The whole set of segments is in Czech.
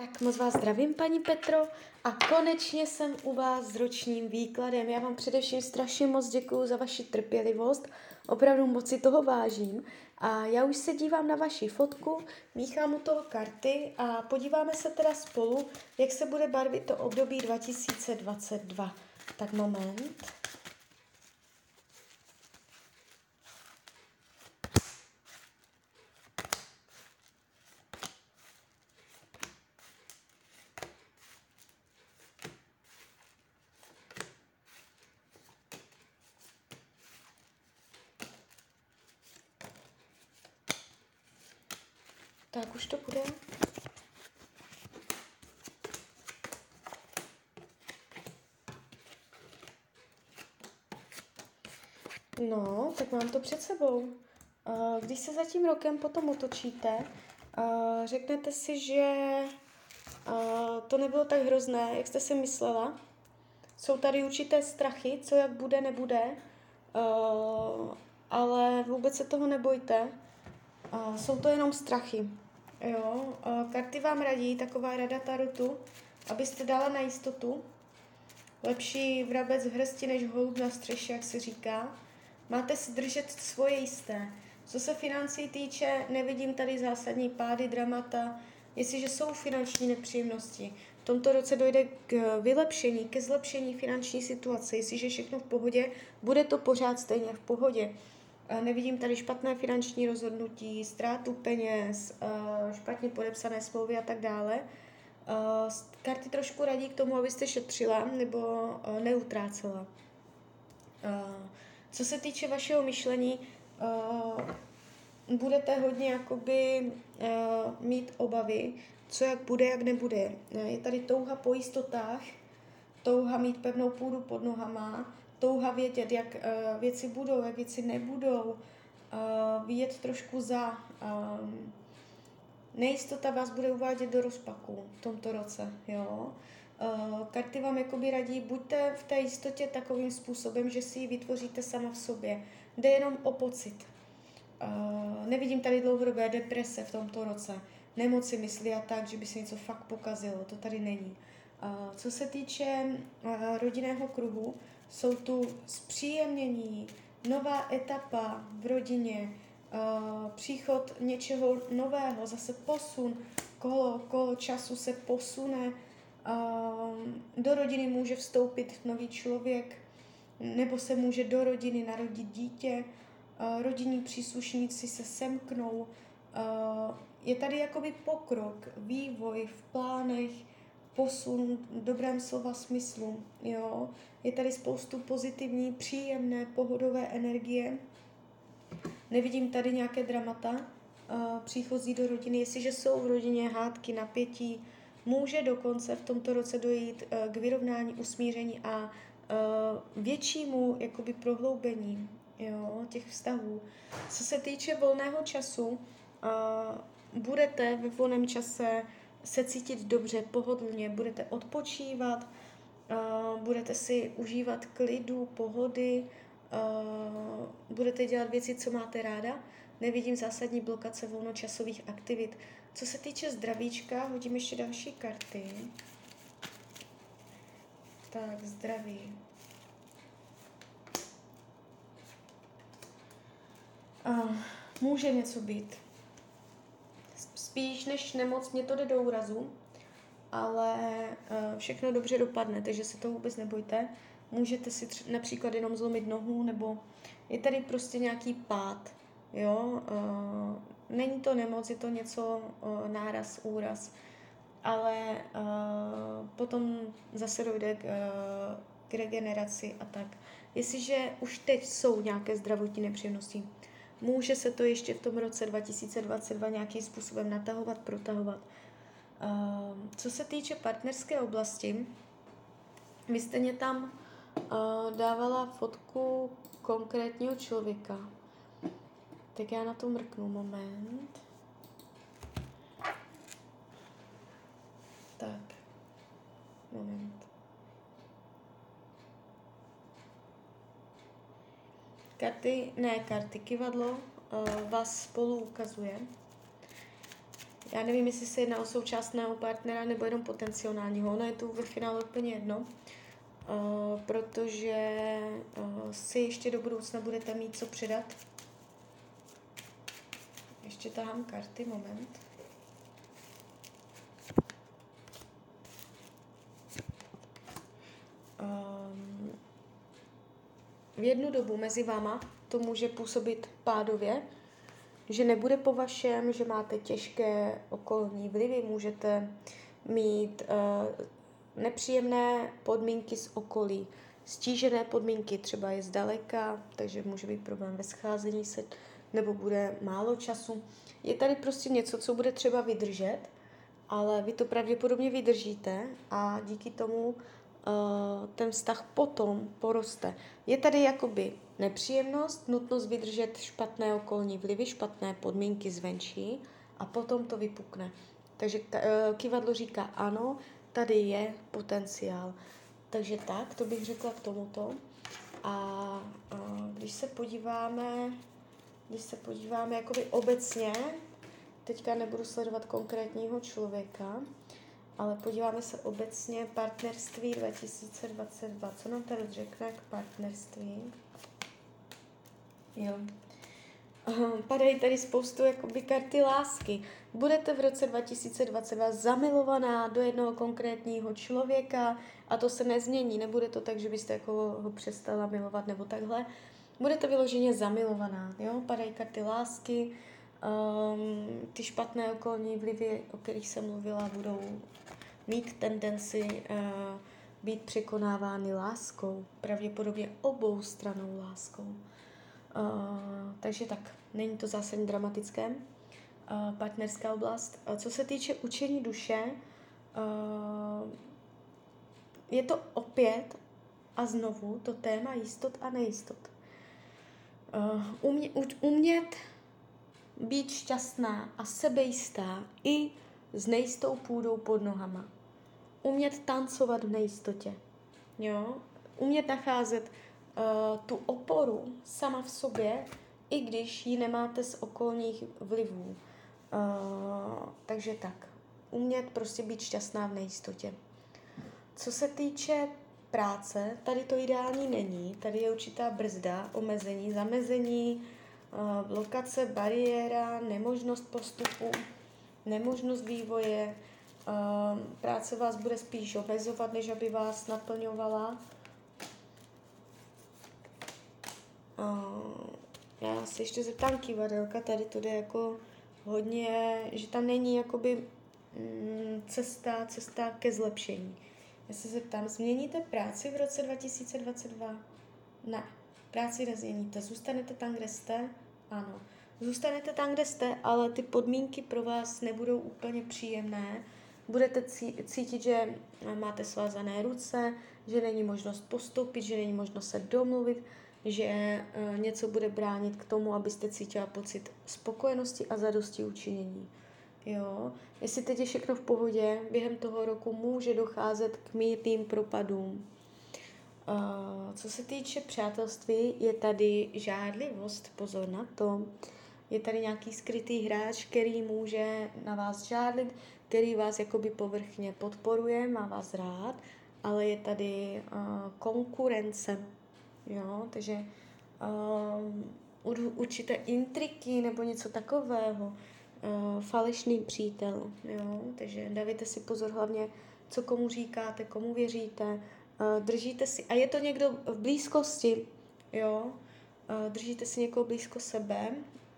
Tak moc vás zdravím, paní Petro, a konečně jsem u vás s ročním výkladem. Já vám především strašně moc děkuji za vaši trpělivost, opravdu moc si toho vážím. A já už se dívám na vaši fotku, míchám u toho karty a podíváme se teda spolu, jak se bude barvit to období 2022. Tak moment. Tak už to bude. No, tak mám to před sebou. Když se za tím rokem potom otočíte, řeknete si, že to nebylo tak hrozné, jak jste si myslela. Jsou tady určité strachy, co jak bude, nebude, ale vůbec se toho nebojte. Jsou to jenom strachy. Jo, karty vám radí, taková rada tarotu, abyste dala na jistotu. Lepší vrabec v hrsti než holub na střeše, jak se říká. Máte si držet svoje jisté. Co se financí týče, nevidím tady zásadní pády, dramata. Jestliže jsou finanční nepříjemnosti, v tomto roce dojde k vylepšení, ke zlepšení finanční situace. Jestliže všechno v pohodě, bude to pořád stejně v pohodě. Nevidím tady špatné finanční rozhodnutí, ztrátu peněz, špatně podepsané smlouvy a tak dále. Karty trošku radí k tomu, abyste šetřila nebo neutrácela. Co se týče vašeho myšlení, budete hodně jakoby mít obavy, co jak bude, jak nebude. Je tady touha po jistotách, touha mít pevnou půdu pod nohama, touha vědět, jak uh, věci budou, jak věci nebudou, uh, vidět trošku za. Um, nejistota vás bude uvádět do rozpaku v tomto roce, jo. Uh, karty vám jakoby radí, buďte v té jistotě takovým způsobem, že si ji vytvoříte sama v sobě. Jde jenom o pocit. Uh, nevidím tady dlouhodobé deprese v tomto roce, nemoci mysli a tak, že by se něco fakt pokazilo, to tady není. Uh, co se týče rodinného kruhu, jsou tu zpříjemnění, nová etapa v rodině, uh, příchod něčeho nového, zase posun, kolo, kolo času se posune, uh, do rodiny může vstoupit nový člověk, nebo se může do rodiny narodit dítě, uh, rodinní příslušníci se semknou, je tady jakoby pokrok, vývoj v plánech, posun v dobrém slova smyslu. Jo? Je tady spoustu pozitivní, příjemné, pohodové energie. Nevidím tady nějaké dramata uh, příchozí do rodiny. Jestliže jsou v rodině hádky, napětí, může dokonce v tomto roce dojít uh, k vyrovnání, usmíření a uh, většímu jakoby prohloubení jo, těch vztahů. Co se týče volného času, budete ve volném čase se cítit dobře, pohodlně, budete odpočívat, budete si užívat klidu, pohody, budete dělat věci, co máte ráda. Nevidím zásadní blokace volnočasových aktivit. Co se týče zdravíčka, hodím ještě další karty. Tak, zdraví. Může něco být spíš než nemoc mě to jde do úrazu, ale uh, všechno dobře dopadne, takže se to vůbec nebojte. Můžete si tři, například jenom zlomit nohu, nebo je tady prostě nějaký pád, jo. Uh, není to nemoc, je to něco uh, náraz, úraz, ale potom zase dojde k, k regeneraci a tak. Jestliže už teď jsou nějaké zdravotní nepříjemnosti, Může se to ještě v tom roce 2022 nějakým způsobem natahovat, protahovat. Ehm, co se týče partnerské oblasti, vy jste mě tam uh, dávala fotku konkrétního člověka. Tak já na to mrknu moment. Tak, moment. Karty, ne karty, kivadlo uh, vás spolu ukazuje. já nevím, jestli se jedná o současného partnera nebo jenom potenciálního. Ono je to ve finále úplně jedno, uh, protože uh, si ještě do budoucna budete mít co předat. Ještě tahám karty, moment. V jednu dobu mezi váma to může působit pádově, že nebude po vašem, že máte těžké okolní vlivy, můžete mít uh, nepříjemné podmínky z okolí, stížené podmínky, třeba je zdaleka, takže může být problém ve scházení se, nebo bude málo času. Je tady prostě něco, co bude třeba vydržet, ale vy to pravděpodobně vydržíte a díky tomu ten vztah potom poroste. Je tady jakoby nepříjemnost, nutnost vydržet špatné okolní vlivy, špatné podmínky zvenčí a potom to vypukne. Takže uh, kivadlo říká ano, tady je potenciál. Takže tak, to bych řekla k tomuto. A uh, když se podíváme, když se podíváme jakoby obecně, teďka nebudu sledovat konkrétního člověka, ale podíváme se obecně partnerství 2022. Co nám tady řekne k partnerství? Jo. Padají tady spoustu jakoby karty lásky. Budete v roce 2022 zamilovaná do jednoho konkrétního člověka a to se nezmění. Nebude to tak, že byste jako ho přestala milovat nebo takhle. Budete vyloženě zamilovaná. Jo? Padají karty lásky, um, ty špatné okolní vlivy, o kterých jsem mluvila, budou mít tendenci uh, být překonávány láskou, pravděpodobně obou stranou láskou. Uh, takže tak, není to zásadně dramatické. Uh, partnerská oblast. Uh, co se týče učení duše, uh, je to opět a znovu to téma jistot a nejistot. Uh, umě, umět být šťastná a sebejistá i s nejistou půdou pod nohama. Umět tancovat v nejistotě. Jo? Umět nacházet uh, tu oporu sama v sobě, i když ji nemáte z okolních vlivů. Uh, takže tak. Umět prostě být šťastná v nejistotě. Co se týče práce, tady to ideální není. Tady je určitá brzda, omezení, zamezení, blokace, bariéra, nemožnost postupu, nemožnost vývoje. Práce vás bude spíš omezovat, než aby vás naplňovala. Já se ještě zeptám kivadelka, tady to jde jako hodně, že tam není jakoby mm, cesta, cesta ke zlepšení. Já se zeptám, změníte práci v roce 2022? Ne, práci nezměníte. Zůstanete tam, kde jste? Ano. Zůstanete tam, kde jste, ale ty podmínky pro vás nebudou úplně příjemné. Budete cítit, že máte svázané ruce, že není možnost postoupit, že není možnost se domluvit, že eh, něco bude bránit k tomu, abyste cítila pocit spokojenosti a zadosti učinění. Jo, jestli teď je všechno v pohodě, během toho roku může docházet k mírným propadům. Uh, co se týče přátelství, je tady žádlivost, pozor na to. Je tady nějaký skrytý hráč, který může na vás žádlit, který vás jakoby povrchně podporuje, má vás rád, ale je tady uh, konkurence jo, takže uh, určité intriky nebo něco takového, uh, falešný přítel, jo, takže dávajte si pozor hlavně, co komu říkáte, komu věříte, držíte si, a je to někdo v blízkosti, jo, uh, držíte si někoho blízko sebe,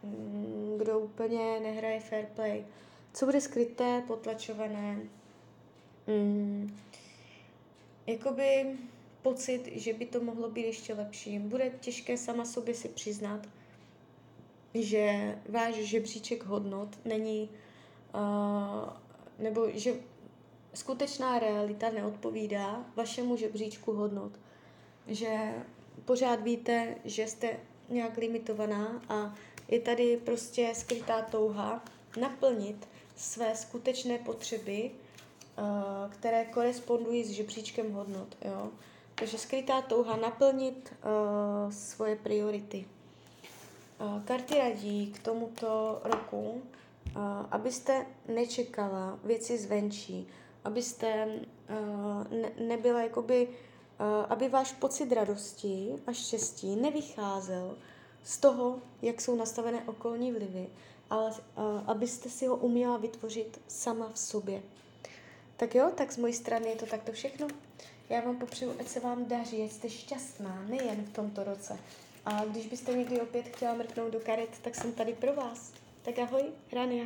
um, kdo úplně nehraje fair play, co bude skryté, potlačované, um, jakoby pocit, že by to mohlo být ještě lepší. Bude těžké sama sobě si přiznat, že váš žebříček hodnot není, uh, nebo že skutečná realita neodpovídá vašemu žebříčku hodnot. Že pořád víte, že jste nějak limitovaná a je tady prostě skrytá touha naplnit své skutečné potřeby, uh, které korespondují s žebříčkem hodnot. Jo? Takže skrytá touha naplnit uh, svoje priority. Uh, karty radí k tomuto roku uh, abyste nečekala věci zvenčí, abyste uh, ne, nebyla jakoby, uh, aby váš pocit radosti a štěstí nevycházel z toho, jak jsou nastavené okolní vlivy, ale uh, abyste si ho uměla vytvořit sama v sobě. Tak jo, tak z mojí strany je to takto všechno. Já vám popřeju, ať se vám daří, ať jste šťastná, nejen v tomto roce. A když byste někdy opět chtěla mrknout do karet, tak jsem tady pro vás. Tak ahoj, Rania.